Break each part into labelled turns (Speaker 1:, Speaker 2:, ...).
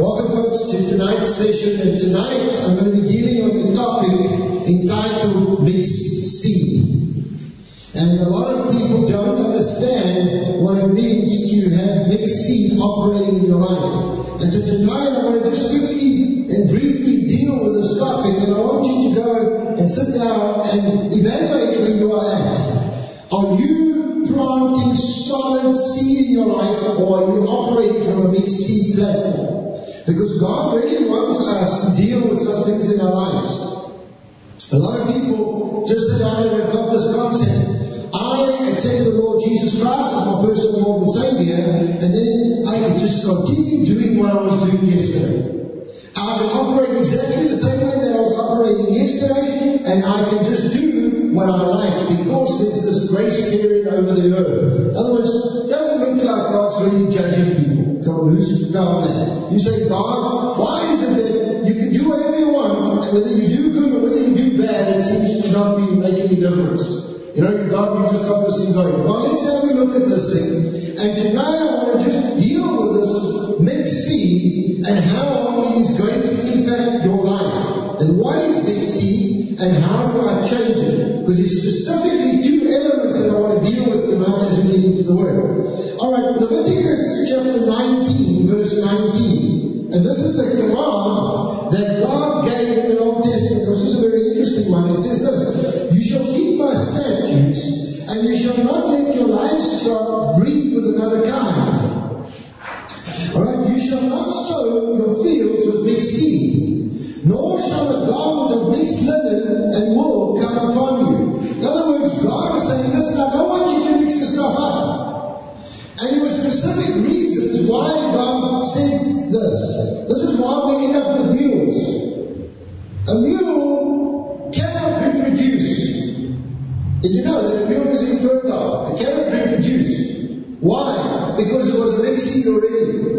Speaker 1: Welcome, folks, to tonight's session. And tonight I'm going to be dealing on the topic entitled Mixed Seed. And a lot of people don't understand what it means to have mixed seed operating in your life. And so tonight I want to just quickly and briefly deal with this topic. And I want you to go and sit down and evaluate where you are at. Are you planting solid seed in your life or are you operating from a mixed seed platform? Because God really wants us to deal with some things in our lives. A lot of people just down and have got this concept. I accept the Lord Jesus Christ as my personal Lord and Savior, and then I can just continue doing what I was doing yesterday. I can operate exactly the same way that I was operating yesterday, and I can just do what I like because there's this grace period over the earth. In other words, it doesn't look like God's really judging people. Come who's found that? You say, God, why is it that you can do whatever you want, whether you do good or whether you do bad, it seems to not be making any difference. You know, God, you just got this thing going. Well, let's have a look at this thing. And tonight I want to just deal with this mixed seed and how it is going to impact your life. And what is mixed seed and how do I change it? Because there's specifically two elements that I want to deal with tonight as we the Word. Alright, Leviticus chapter 19, verse 19. And this is the command that God gave in the Old Testament. This is a very interesting one. It says this, You shall keep my statutes, and you shall not let your livestock breed with another kind. Alright, you shall not sow your fields with mixed seed, nor shall a garment of mixed linen and wool come upon you. In other words, God is saying, listen, I don't want you to mix this stuff up. And there were specific reasons why God said this. This is why we end up with mules. A mule cannot reproduce. Did you know that a mule is infertile? It cannot reproduce. Why? Because it was mixed seed already.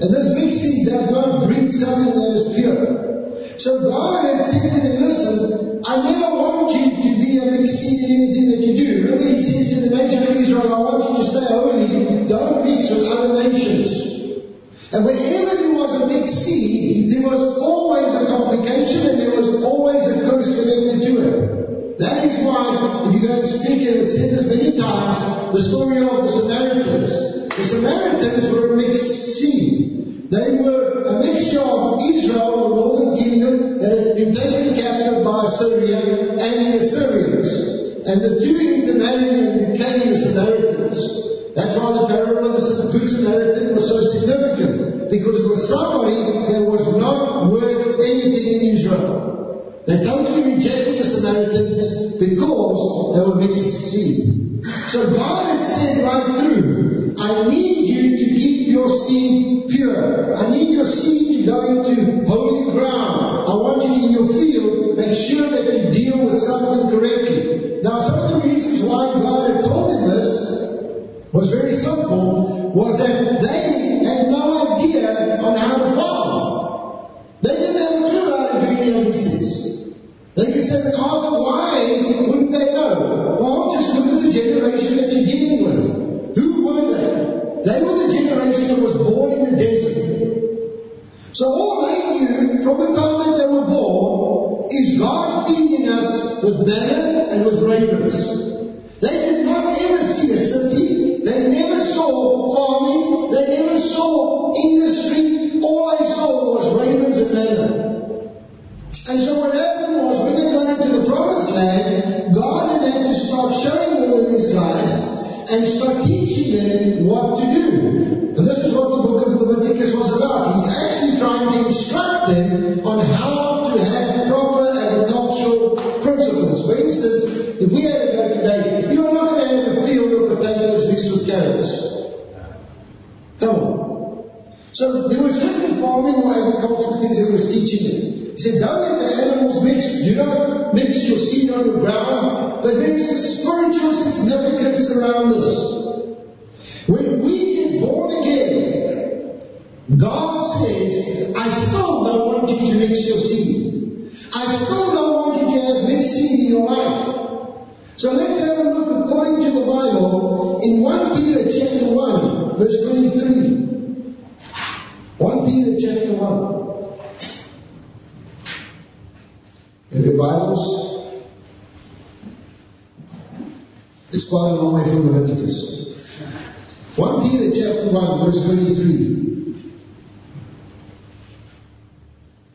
Speaker 1: And this mixed seed does not breed something that is pure. So God had said to them, listen, I never want you to be a mixed seed in anything that you do. Remember he said to the nation of Israel, I want you to stay holy. Don't mix with other nations. And wherever there was a mixed seed, there was always a complication and there was always a curse connected to it. That is why, if you go to speak and I've said this many times, the story of the Samaritans. The Samaritans were a mixed seed. They were a mixture of Israel, the northern kingdom, that had been taken captive by Assyria, and the Assyrians. And the two intermarried and became the Samaritans. That's why the parable of the Good Samaritan was so significant, because it was somebody that was not worth anything in Israel. They totally rejected the Samaritans because they were mixed seed. So God had said right through, I need you to keep your seed pure. I need your seed to go into holy ground. I want you in your field, make sure that you deal with something correctly. Now some of the reasons why God had told him this was very simple, was that they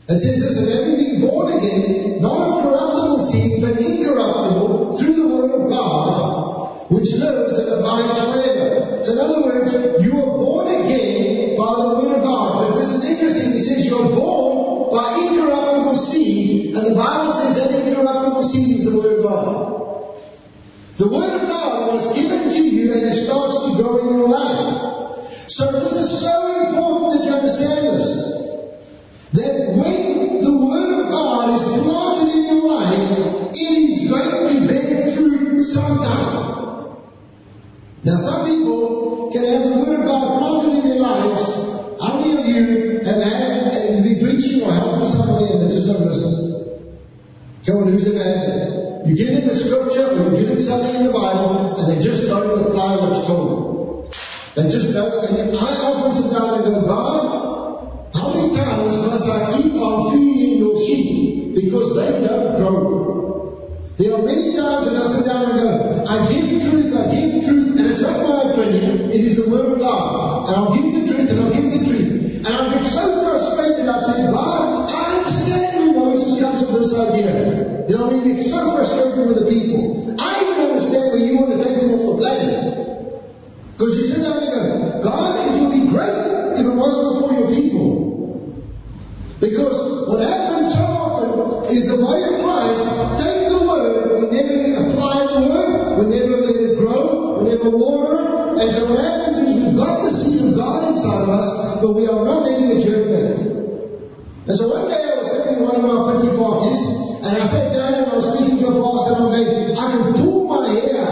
Speaker 1: It says this, and having been born again, not of corruptible seed, but incorruptible, through the word of God, which lives and abides forever. So in other words, you are born again by the word of God. But this is interesting, he says you are born by incorruptible seed, and the Bible says that incorruptible seed is the word of God. The word of God was given to you and it starts to grow in your life. So this They just. And I often sit down and go, God, how many times must I keep on feeding your sheep because they don't grow? There are many times when I sit down and go, I give truth, I give truth, and it's not my opinion, it is the word of God. And I'll give the truth and I'll give the truth. And I get so frustrated, I say, God, I understand when Moses comes with this idea. You know I mean? It's so frustrating with the people. And so one day I was sitting in one of my pretty parties, and I sat down and I was speaking to a pastor, and I'm going, I can pull my hair.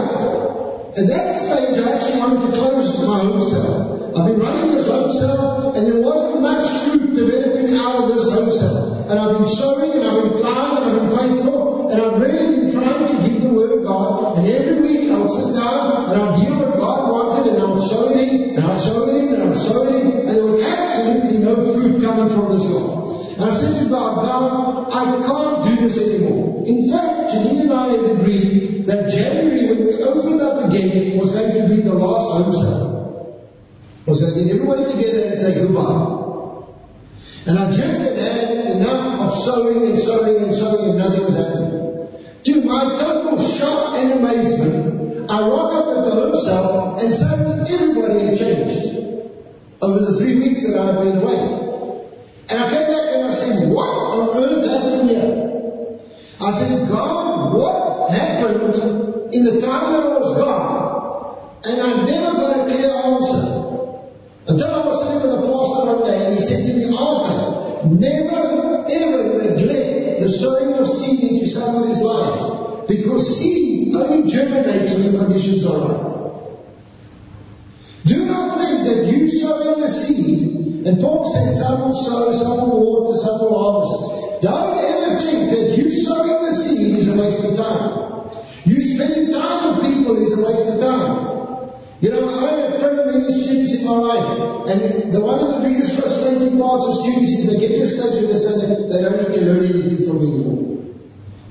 Speaker 1: At that stage, I actually wanted to close my home cell. I've been running this home cell, and there wasn't much fruit developing out of this home cell. And I've been sowing, and I've been plowing, and I've been faithful, and I've really been trying to give the word of God. And every week I would sit down, and I'd hear what God wanted, and I would sow it and I'd sow it and I'd sow it and there was absolutely no fruit coming from this God. And I said to God, God, I can't do this anymore. In fact, Janine and I had agreed that January, when we opened up again, was going to be the last home cell. Was going to get everybody together and say goodbye. And I just had had enough of sowing and sowing and sowing and nothing was happening. To my total shock and amazement, I rock up at the home cell and suddenly everybody had changed over the three weeks that I've been away. I said, God, what happened in the time that I was gone? And I never got a clear answer. Until I was sitting with a pastor one day and he said to me, Arthur, never ever neglect the sowing of seed into somebody's life. Because seed only germinates when the conditions are right. Do not think that you sowing the seed, and Paul said some will sow, some will water, some will harvest. Don't ever think that you sowing the seed is a waste of time. You spending time with people is a waste of time. You know, I have trained many students in my life, and the one of the biggest frustrating parts of students is they get to a stage where they say that they don't need to learn anything from me anymore.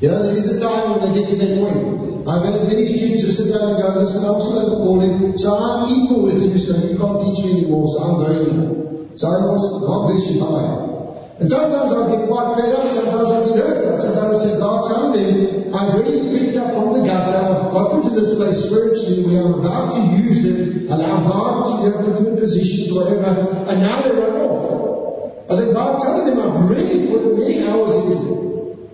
Speaker 1: You know, there is a time when they get to that point. I've had many students who sit down and go, listen, I'm still at the calling, so I'm equal with you, so you can't teach me anymore, so I'm going now. So I was, God bless you, bye. And sometimes I get quite fed up, sometimes I get hurt, but sometimes I say, God, some of them I've really picked up from the gutter, I've got into this place spiritually where I'm about to use them, allow God to get put them in positions, whatever, and now they run off. I said, God, some of them I've really put many hours into.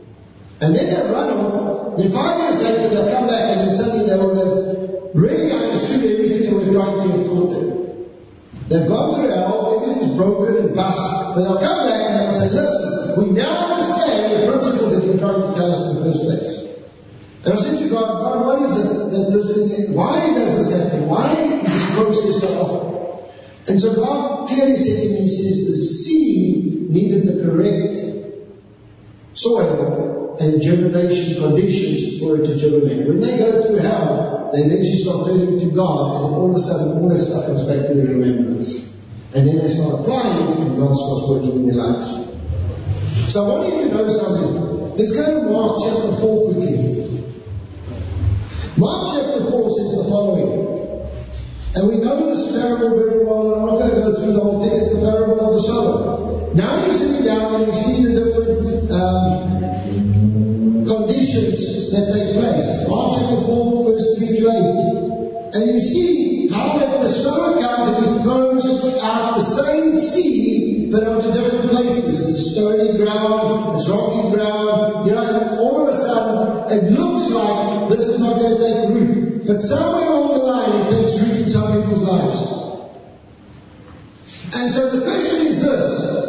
Speaker 1: And then they run off, then five years later they'll come back and then suddenly they will have really understood everything we're trying to have taught them. They've gone through hell, everything's broken and bust, but they'll come back and they'll say, listen, we now understand the principles that you're trying to tell us in the first place. And I said to God, God, what is it that this thing, why does this happen? Why is this process so often? And so God clearly said to me, He says, the seed needed the correct soil and germination conditions for it to germinate. When they go through hell, they eventually start turning to God, and all of a sudden all that stuff comes back to their remembrance. And then they start applying it and God starts working in their lives. So I want you to know something. Let's go to Mark chapter 4 quickly. Mark chapter 4 says the following. And we know this parable very well, and I'm not going to go through the whole thing. It's the parable of the sower. Now you're sitting down and you see the different um, conditions that take place. Mark chapter 4, verse 3 to 8. And you see how that the sower comes and he throws out the same seed, but onto different places. It's stony ground, it's rocky ground, you know, all of a sudden it looks like this is not going to take root. But somewhere along the line it takes root in some people's lives. And so the question is this.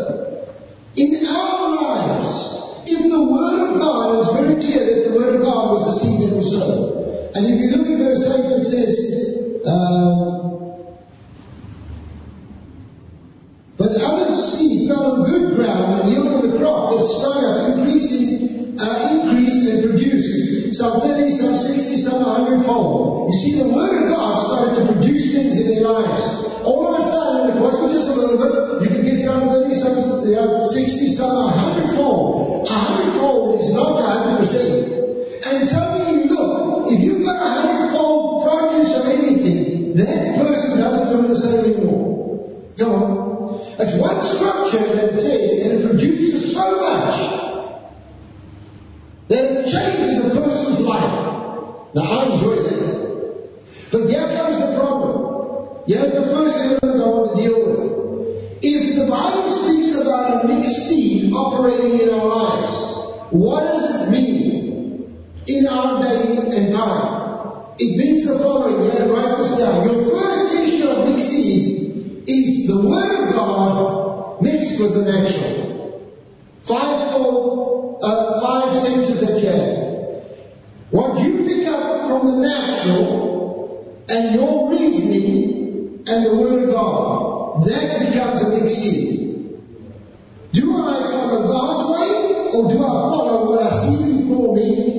Speaker 1: That person doesn't live the same anymore. Come on. It's one scripture that says, and it produces so much that it changes a person's life. Now I enjoy that. But here comes the problem. Here's the first element I want to deal with. If the Bible speaks about a mixed seed operating in our lives, what does it mean in our day and time? It means the following. You have to write this down. Your first issue of seed is the Word of God mixed with the natural. Five, four, uh, five senses that you have. What you pick up from the natural and your reasoning and the Word of God, that becomes a seed. Do I follow God's way or do I follow what I see before me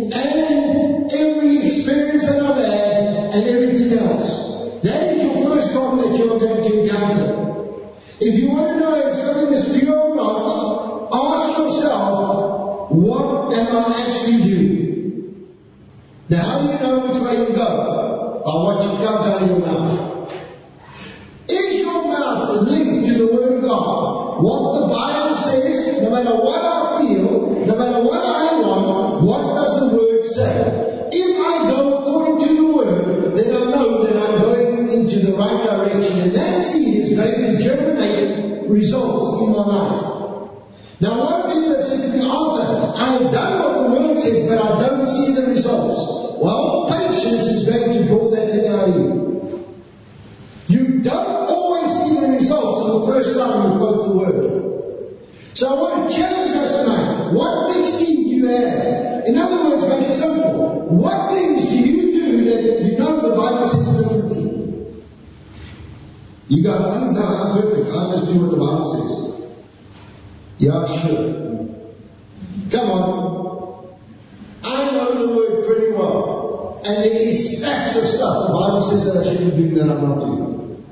Speaker 1: comes out just do what the Bible says. Yeah, sure. Come on. I know the word pretty well. And there is stacks of stuff the Bible says that I should be doing that I'm not doing.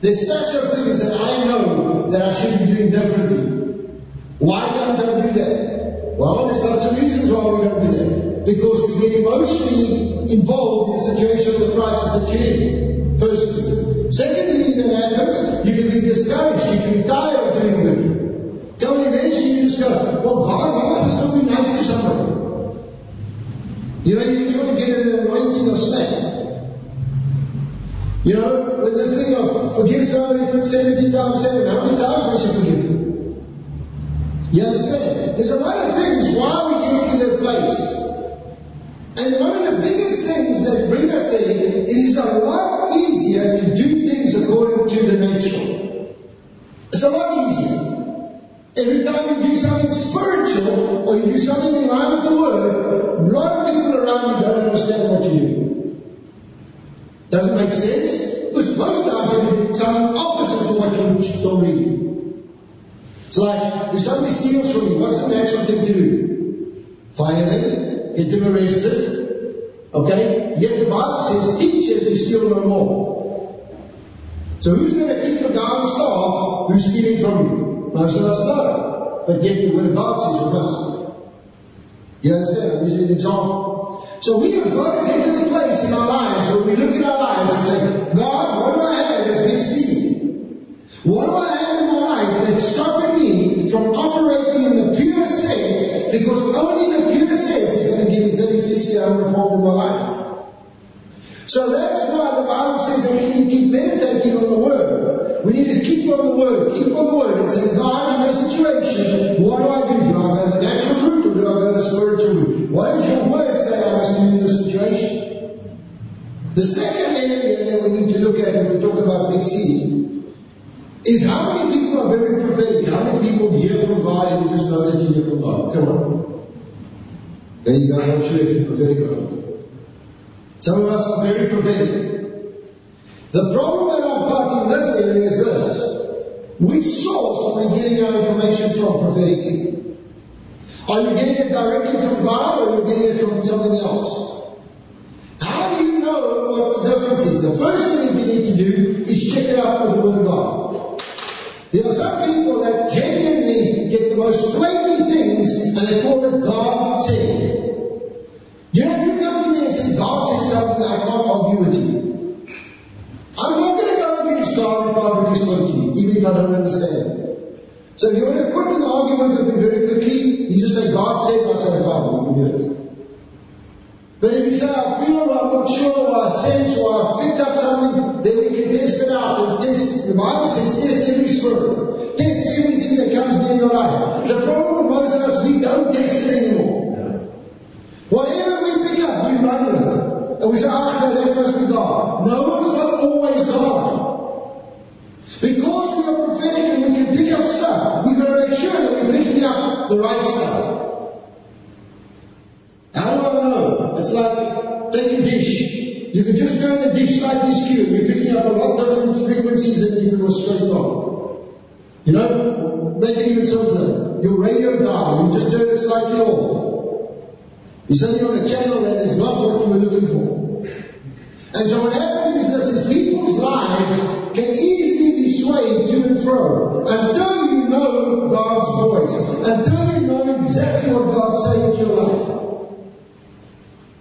Speaker 1: There's stacks of things that I know that I should be doing differently. Why don't I do that? Well, there's lots of reasons why we don't do that. Because we get emotionally involved in the situation of the crisis that you're in. Firstly. Secondly, that happens, you can be discouraged, you can be tired of doing good. Till eventually you just go, well, God, why must I still be nice to somebody? You know, you just want to get an anointing of smack. You know, with this thing of forgive somebody 70 times 7, how many times must you forgive them? You understand? There's a lot of things why we get to that place. And one of the biggest things that bring us there, it is a lot easier to do things according to the natural. It's a lot easier. Every time you do something spiritual or you do something in line with the Word, a lot of people around you don't understand what you do. Doesn't make sense? Because most times you do something opposite of what you don't read. It's like, if somebody steals from you, what's the natural thing to do? Fire them, them arrested. Okay? Yet the Bible says, teach them to steal no more. So who's going to keep guy on staff who's stealing from you? Most of us know. But yet the word of God says you must. You understand? I'm using an example. So we have got to get to the place in our lives where we look at our lives and say, God, what do I have as big seed? What do I have in my life that's stopping me from operating in the pure because only the pure sense is going to give you 30, 60, 100 fold in my life. So that's why the Bible says that we need to keep meditating on the Word. We need to keep on the Word, keep on the Word, and say, God, in this situation, what do I do? Do I go the natural route or do I go the spiritual route? What does your Word say I must do in this situation? The second area that we need to look at when we talk about big C is how many people are very prophetic? How many people hear from God and just know that you hear from. There you go, I'm sure if you're prophetic or. Some of us are very prophetic. The problem that I've got in this area is this. Which source are we getting our information from prophetically? Are you getting it directly from God or are you getting it from something else? How do you know what the difference is? The first thing you need to do is check it out with the Word of God. There are some people that genuinely get the most flaky things and they call it God said. You know, you come to me and say, God said something, I can't argue with you. I'm not going to go against God if God really spoke to even if I don't understand. So if you want to put an argument with me very quickly, you just say, God said, I say, Father, you can do it. But if you say, I feel, I'm not sure, or I sense, or I've picked up something, then we can test it out. And test, the Bible says, test every spirit. And we say, ah, no, that must be God. No, it's not always God. Because we are prophetic and we can pick up stuff, we've got to make sure that we're picking up the right stuff. How do I know? It's like, take a dish. You can just turn the dish slightly skewed. We're picking up a lot different frequencies than if it was straight on. You know, make it even simpler. Your radio dial, you just turn it slightly off. You're on a channel that is not what you were looking for. And so what happens is this is people's lives can easily be swayed to and fro until you know God's voice, until you know exactly what God's saying to your life.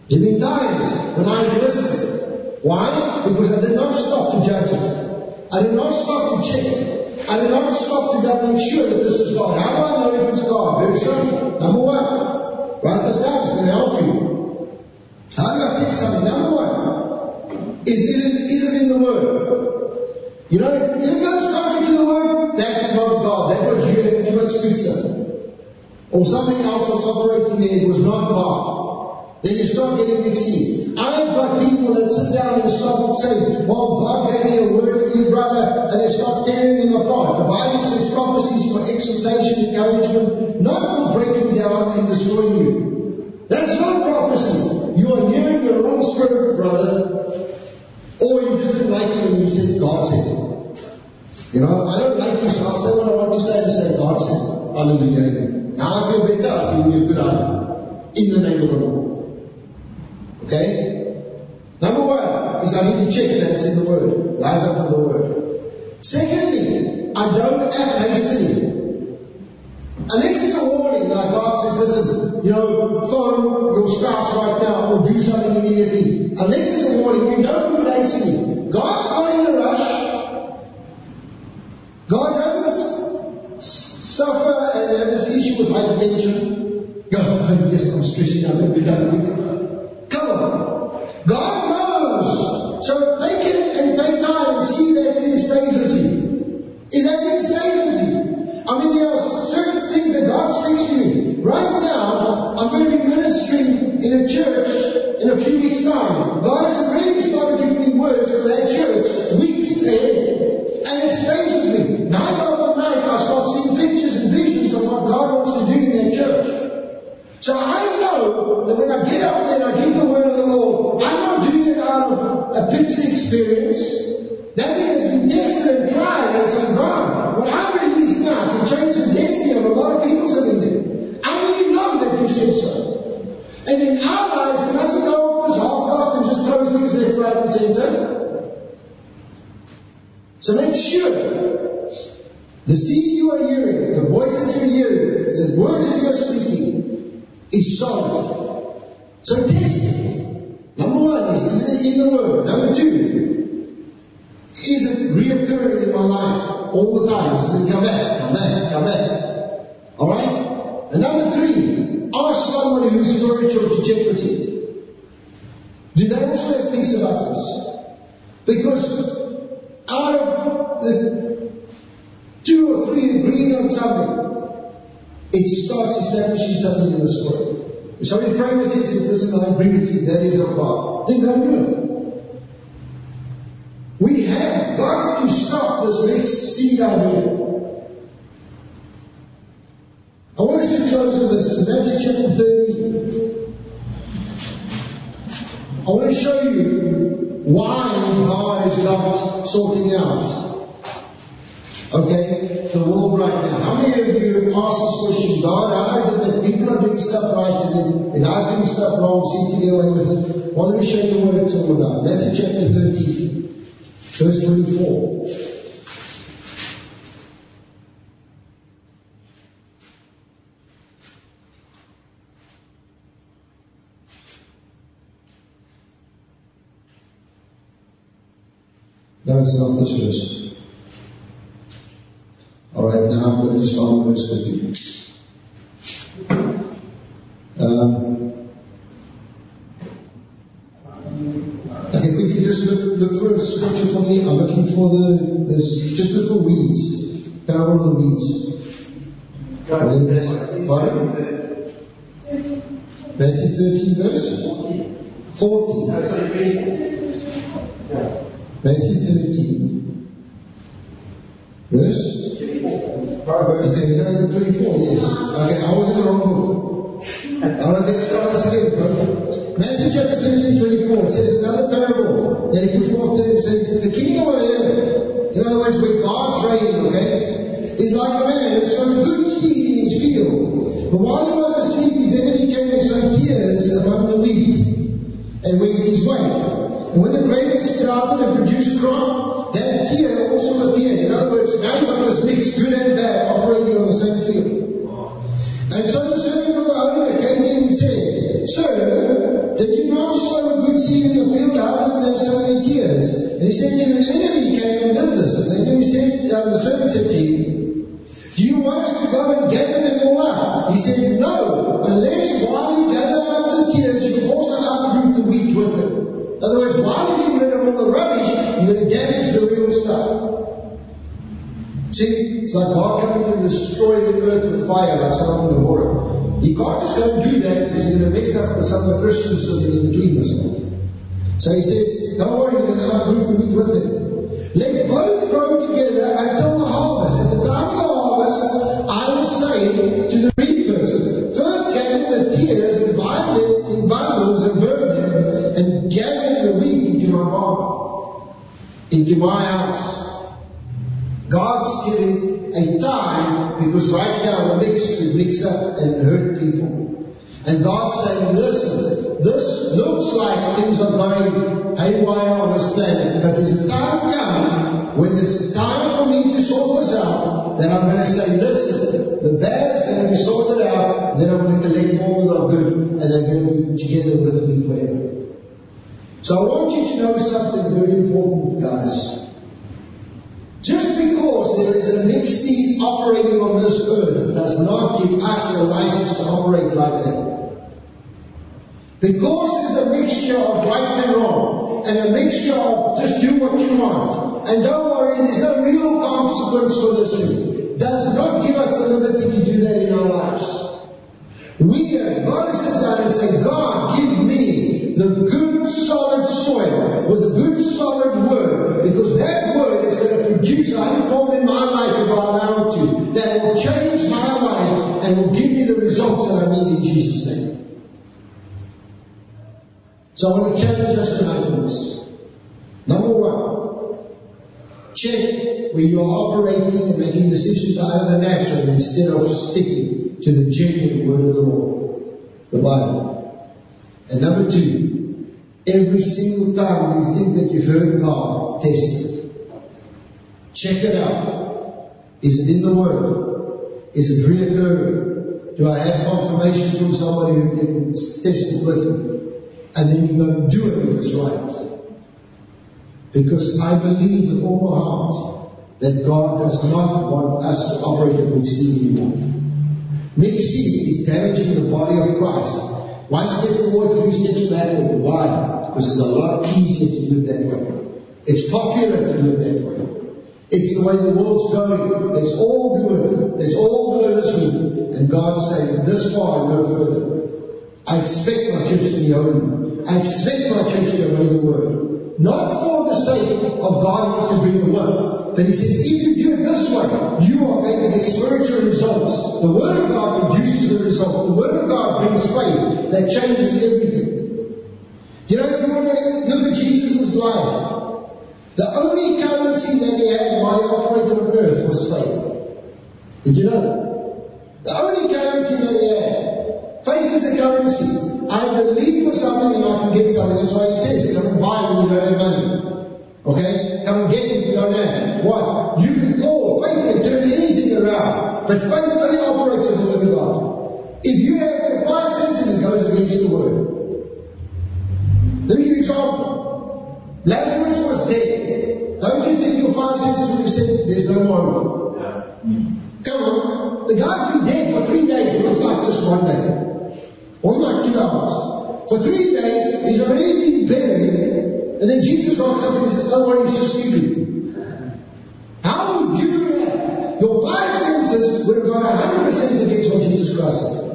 Speaker 1: There have been times when I've listened. Why? Because I did not stop to judge it. I did not stop to check it. I did not stop to go make sure that this was God. How do I know if it's God? Very simple. Number one, Write this down, it's going to help you. How do I teach something? Number one, is it, is it in the Word? You know, if, it goes contrary to the Word, that's not God. That was you, was Spitzer. Or something else was operating there, it was not God. Then you start getting mixed. I've got people that sit down and start saying, well, God gave me a word for you, brother, and they start tearing them apart. The Bible says prophecies for exhortation, encouragement, not for breaking down and destroying you. That's not prophecy. You are hearing the wrong spirit, brother. Or you just didn't like it and you said, God said it. You know, I don't like you, so I'll say what I want to say and say, God said it. Hallelujah. Now I feel better, give you a good. In the name of the Lord. Okay? Number one is I need to check that it's in the Word. Lines up with the Word. Secondly, I don't act hastily. Unless it's a warning, like God says, listen, you know, phone your spouse right now or do something immediately. Unless it's a warning, you don't do hastily. God's not in a rush. God doesn't suffer and have this issue with hypertension. God, yes, I'm stressing out. Let me done Come reoccurring in my life all the time? Does it come back, come back, come back? Alright? And number three, ask somebody who's spiritual to check with you. Do they also have peace about this? Because out of the two or three agreeing on something, it starts establishing something in the spirit. If somebody praying with you and says, listen, I agree with you, that is of God, then go do it. We have got to stop this mixed seed idea. I want us to close with this. Matthew chapter 13. I want to show you why God is not sorting out. Okay, the world right now. How many of you have asked this question? God, how is it that people are doing stuff right and then and God's doing stuff wrong, seem to get away with it? Well, let me show you what it's all about. Matthew chapter 13, verse 24. No, it's not this verse. Alright, now I'm going to just on verse with you. Um, okay, quickly just look, for a scripture for me. I'm looking for the, this, just look for weeds. Parable of the weeds. What is this? Pardon? Matthew 13 verse 14. Matthew 13. Verse? Okay, no, 24, yes. Okay, I was in the wrong book. I want to try this again. Matthew chapter 13, 24, it says another parable that he put forth to him. says, The kingdom of heaven, in other words, where God's reigning, okay, is like a man who sowed good seed in his field. But while he was asleep, his enemy came and sowed tares among the wheat and went his way. And when the grain is sprouted and produced crop, that tare also appeared. In other words, now you've got this mix, good and bad, operating on the same field. And so the servant of the owner came him and said, Sir, And he said to An enemy came and did this. And then he said, uh, the servant said to him, Do you want us to go and gather them all up? He said, No, unless while you gather up the tares, you also uproot the wheat with them. In other words, while you're getting rid of all the rubbish, you're going to damage the real stuff. See, it's like God coming to destroy the earth with fire, like Sodom and Gomorrah. He can't just go and do that because he's going to mess up with some of the Christians sitting in between us. So he says, don't worry, you're going to the wheat with it. Let both grow together until the harvest. At the time of the harvest, I will say to the reapers, first gather the tares bind them in bundles and burn them, and gather the wheat into my barn, into my house. God's giving a time because right now the mix could mix up and hurt people. And God saying, listen, this looks like things are going haywire on this planet, but there's a time coming when it's time for me to sort this out, then I'm going to say, listen, the bad is going to be sorted out, then I'm going to collect all the good, and they're going to be together with me forever. So I want you to know something very important, guys. Just because there is a mixed seed operating on this earth does not give us a license to operate like that. Because there's a mixture of right and wrong, and a mixture of just do what you want, and don't worry, there's no real consequence for this thing, does not give us the liberty to do that in our lives. We have got to sit down and say, God, give me the good solid soil with a good solid word, because that word is going to produce unfold in my life if I allow it to. That will change my life and will give me the results that I need in Jesus' name. So I want to challenge us tonight on this. Number one, check where you are operating and making decisions out of the natural instead of sticking to the genuine word of the Lord, the Bible. And number two, every single time you think that you've heard God, test it. Check it out. Is it in the Word? Is it reoccurring? Do I have confirmation from somebody who can tested with me? And then you go and do it it's right. Because I believe with all my heart that God does not want us to operate at Big C anymore. C is damaging the body of Christ. One step forward, three steps backward. Why? Because it's a lot easier to do it that way. It's popular to do it that way. It's the way the world's going. Let's all do it. Let's all go this route. And God's saying, this far and no further. I expect my church to be holy. I expect my church to obey the word. Not for the sake of God wants to bring the word. But he says, if you do it this way, you are going to get spiritual results. The word of God produces the result. The word of God brings faith that changes everything. You know, if you want to look at Jesus' life, the only currency that he had while he operated on earth was faith. Did you know that? The only currency that he had. Faith is a currency. I believe for something and I can get something. That's why he says, come buy when you don't have money. Okay? Come get it if you don't have. What? You can call. Faith can turn anything around. But faith only operates the word of God. If you have five senses, it goes against the word. Let me give you an example. Lazarus was dead. Don't you think your five senses would have said, there's no more Come on. The guy's been dead for three days. It wasn't like just one wasn't like two hours. For three days, he's already been buried. And then Jesus rocks up and says, don't worry, he's just sleeping. How would you react? Your five senses would have gone 100% against what Jesus Christ said.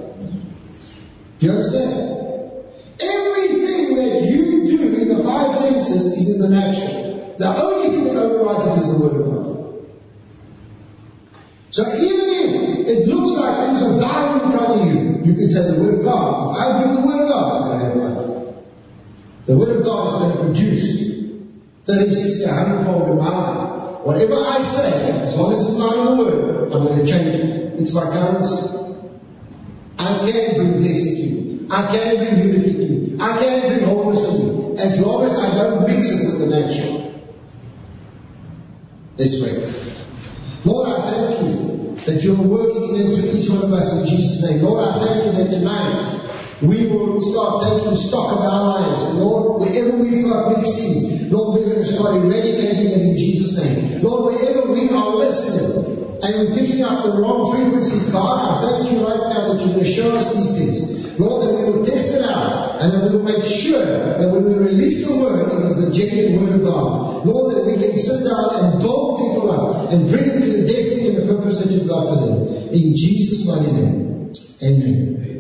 Speaker 1: Do you understand? Everything that you do in the five senses is in the natural. The only thing that overrides it is the Word of God. So even looks like things are dying in front of you, you can say the Word of God. If I bring the Word of God, it's going to have life. The Word of God is going to produce 30, 60, 100 fold in my life. Whatever I say, as long as it's not in the Word, I'm going to change it. It's like currency. I can bring blessing to you. I can bring unity to you. I can bring wholeness to you. As long as I don't mix it with the natural. Let's pray. Lord, I thank you that you're working in and through each one of us in Jesus' name. Lord, I thank you that tonight we will start taking stock of our lives. And Lord, wherever we've got big sin, Lord, we're going to start eradicating it in Jesus' name. Lord, wherever we are listening and we're picking up the wrong frequency, God, I thank you right now that you're going to show us these things. Lord, that we will test it out and that we will make sure that when we release the word, it is the genuine word of God. Lord, that we can sit down and build people up and bring them to the destiny and the that you've for them. In Jesus' mighty name. Amen.